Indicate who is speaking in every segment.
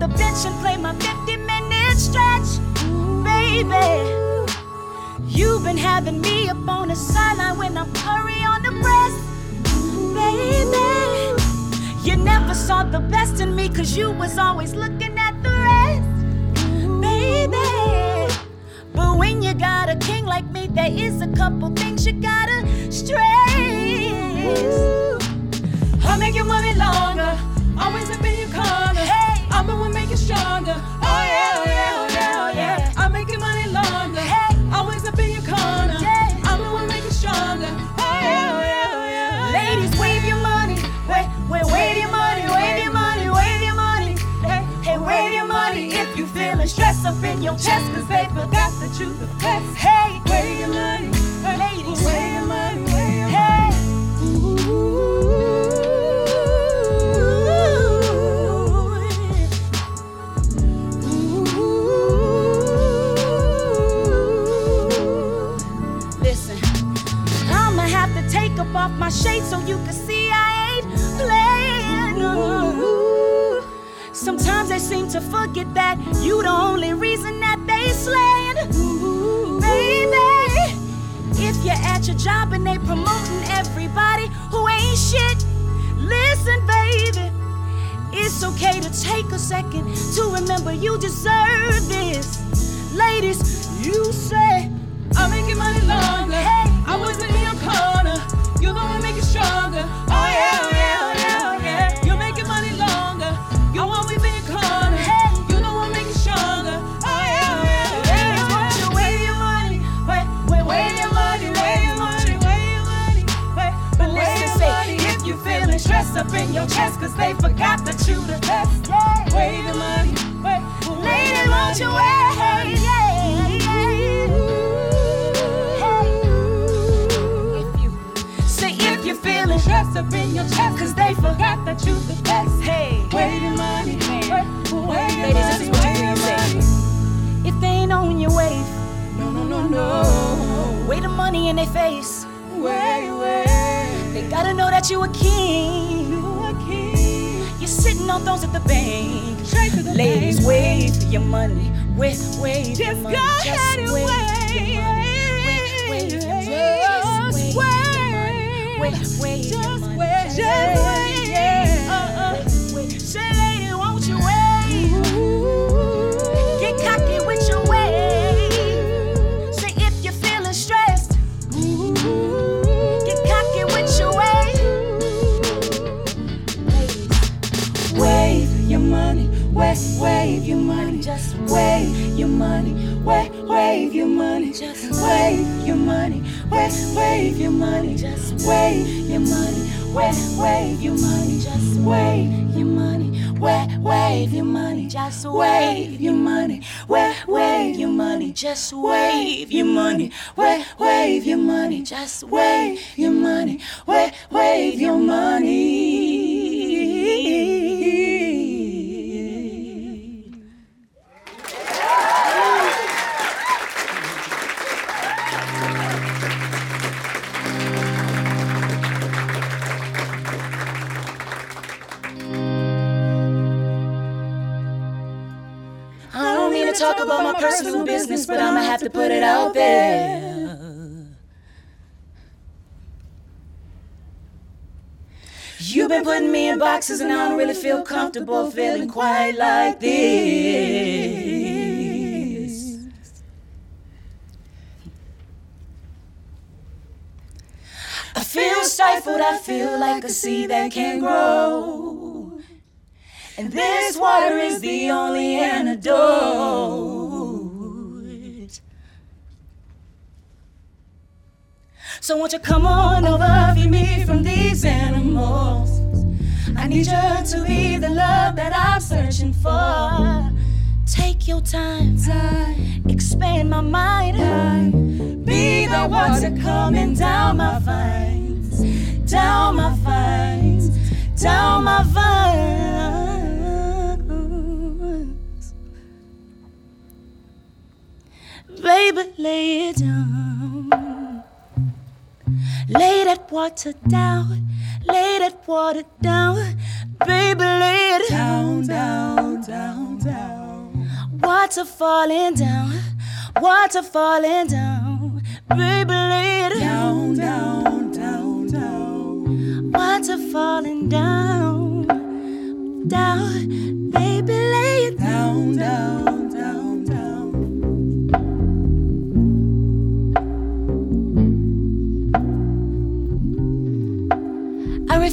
Speaker 1: The bench and play my 50 minute stretch. Baby, you've been having me up on the sideline when I'm curry on the breast. Baby, you never saw the best in me cause you was always looking at the rest. Baby, but when you got a king like me, there is a couple things you gotta stress.
Speaker 2: I'll make your money longer. Always up in your corner.
Speaker 1: Hey.
Speaker 2: I'm the one stronger. Oh yeah, oh yeah, oh yeah, oh yeah. I'm making money longer.
Speaker 1: Hey.
Speaker 2: Always up in your corner.
Speaker 1: Yeah.
Speaker 2: I'm the one make it stronger. Oh yeah, oh yeah, oh yeah. oh yeah.
Speaker 1: Ladies, wave your money. Wait, wait, wave your money, wave your money, wave your money. Hey, hey, wave your money if you feeling stressed up in your chest, cause they forgot that you the best. Hey,
Speaker 2: Wave your money. Hey.
Speaker 1: ladies,
Speaker 2: Wave
Speaker 1: so you can see I ain't playing. Sometimes they seem to forget that you the only reason that they slaying. Baby, if you're at your job and they promoting everybody who ain't shit, listen, baby. It's okay to take a second to remember you deserve this. Ladies, you say,
Speaker 2: I'm making money longer.
Speaker 1: Hey. Up in your chest, cause they forgot that you the best. Hey,
Speaker 2: your money. Wait,
Speaker 1: Ladies, this is what you say. if they ain't on your wave,
Speaker 2: No, no, no, no.
Speaker 1: wave the money in their face.
Speaker 2: Wait, wait.
Speaker 1: They gotta know that you a king.
Speaker 2: You a king.
Speaker 1: You're sitting on thrones at the bank.
Speaker 2: Straight to the
Speaker 1: Ladies,
Speaker 2: bank.
Speaker 1: wave your money. Wave your
Speaker 2: Just
Speaker 1: money.
Speaker 2: go ahead and
Speaker 1: wave
Speaker 2: wave.
Speaker 1: Wave
Speaker 2: Just wave. Just
Speaker 1: Just wave, your
Speaker 2: money,
Speaker 1: Just
Speaker 2: wave your money, wave, wave your money,
Speaker 1: Just
Speaker 2: wave your money, wave, wave your money,
Speaker 1: Just
Speaker 2: wave your money, wave, wave your money,
Speaker 1: Just
Speaker 2: wave your money, wave, wave your money.
Speaker 1: Talk about my personal business, but I'ma have to put it out there. You've been putting me in boxes, and I don't really feel comfortable feeling quite like this. I feel stifled, I feel like a seed that can't grow. And this water is the only antidote. So won't you come on over, feed me from these animals? I need you to be the love that I'm searching for. Take your time, time. expand my mind. Time. Be the water coming down my vines, down my vines, down my vines. Baby, lay it down. Lay that water down. Lay that water down. Baby, lay it
Speaker 2: down, down, down, down.
Speaker 1: Water falling down. Water falling down. Baby, lay it
Speaker 2: down, down, down, down.
Speaker 1: Water falling down. Down. Baby, lay it
Speaker 2: down, down.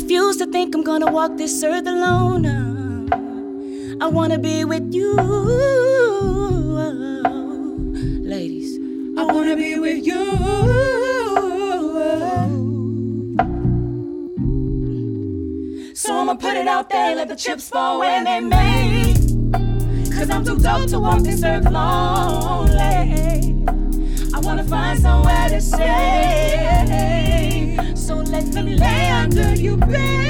Speaker 1: Refuse to think I'm gonna walk this earth alone. I wanna be with you, ladies.
Speaker 2: I wanna be with you. So I'ma put it out there, let the chips fall where they may. Cause I'm too dope to walk this earth lonely. I wanna find somewhere to stay. So let me lay under you, babe.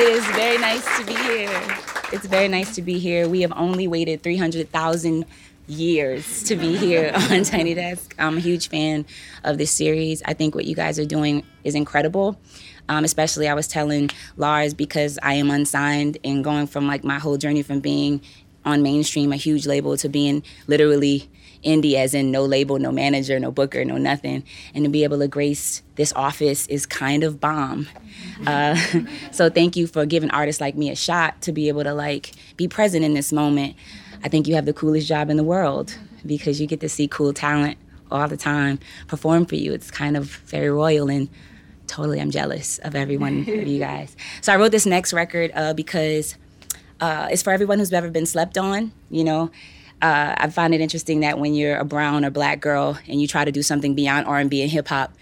Speaker 1: It
Speaker 3: is very nice to be here. It's very nice to be here. We have only waited 300,000 years to be here on Tiny Desk. I'm a huge fan of this series. I think what you guys are doing is incredible. Um, especially, I was telling Lars because I am unsigned and going from like my whole journey from being on mainstream, a huge label, to being literally indie, as in no label, no manager, no booker, no nothing. And to be able to grace this office is kind of bomb. Uh, so thank you for giving artists like me a shot to be able to like be present in this moment. I think you have the coolest job in the world because you get to see cool talent all the time perform for you. It's kind of very royal and totally I'm jealous of every one of you guys. So I wrote this next record uh, because uh, it's for everyone who's ever been slept on, you know uh, I find it interesting that when you're a brown or black girl and you try to do something beyond R&B and hip hop,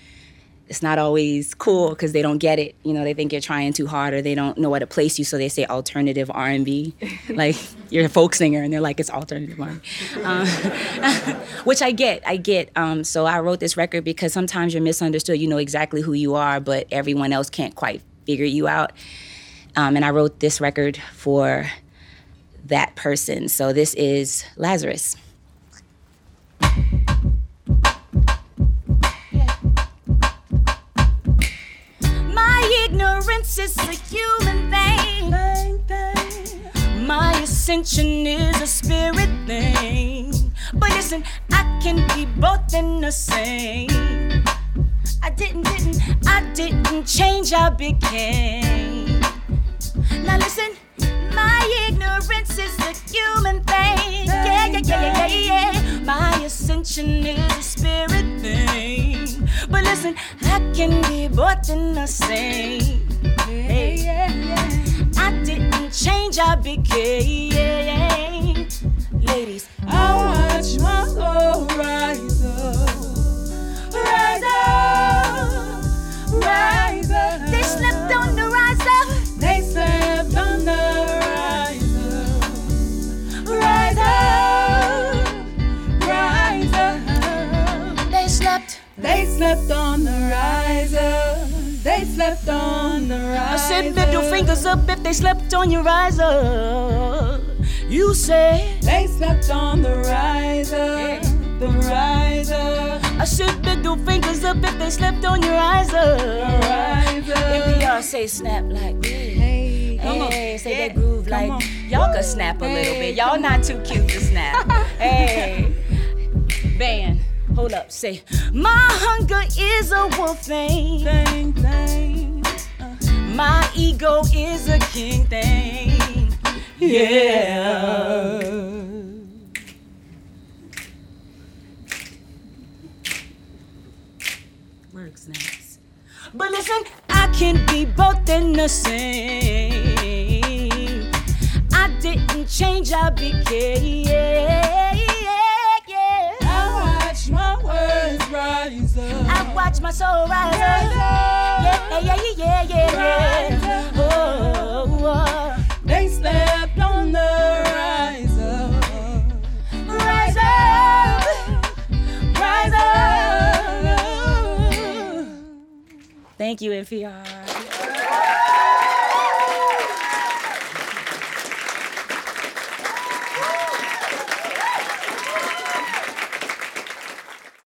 Speaker 3: it's not always cool because they don't get it. You know, they think you're trying too hard or they don't know where to place you, so they say alternative R&B. like you're a folk singer, and they're like it's alternative R&B, um, which I get. I get. Um, so I wrote this record because sometimes you're misunderstood. You know exactly who you are, but everyone else can't quite figure you out. Um, and I wrote this record for that person. So this is Lazarus.
Speaker 1: My ignorance is a human thing. My ascension is a spirit thing. But listen, I can be both in the same. I didn't, didn't, I didn't change, I became. In the same. Yeah, yeah. I didn't change, I became. On the
Speaker 2: riser. I
Speaker 1: said middle fingers up if they slept on your riser. You say
Speaker 2: they slept on the riser. the riser.
Speaker 1: I should middle fingers up if they slipped on your eyes up.
Speaker 2: Riser.
Speaker 1: NPR say snap like this. hey, hey, say
Speaker 2: Yeah,
Speaker 1: that groove
Speaker 2: come
Speaker 1: like
Speaker 2: on.
Speaker 1: y'all could snap a little bit. Y'all not too cute to snap. hey, band, hold up, say my hunger is a wolf thing.
Speaker 2: Thing, thing.
Speaker 1: My ego is a king thing.
Speaker 2: Yeah.
Speaker 1: Works nice. But listen, I can be both in the same. I didn't change, I became. Watch my soul rise up. Yeah, yeah, yeah, yeah, yeah, yeah. Oh, oh.
Speaker 2: They slept on the rise up.
Speaker 1: Rise up, rise up. Thank you, NPR.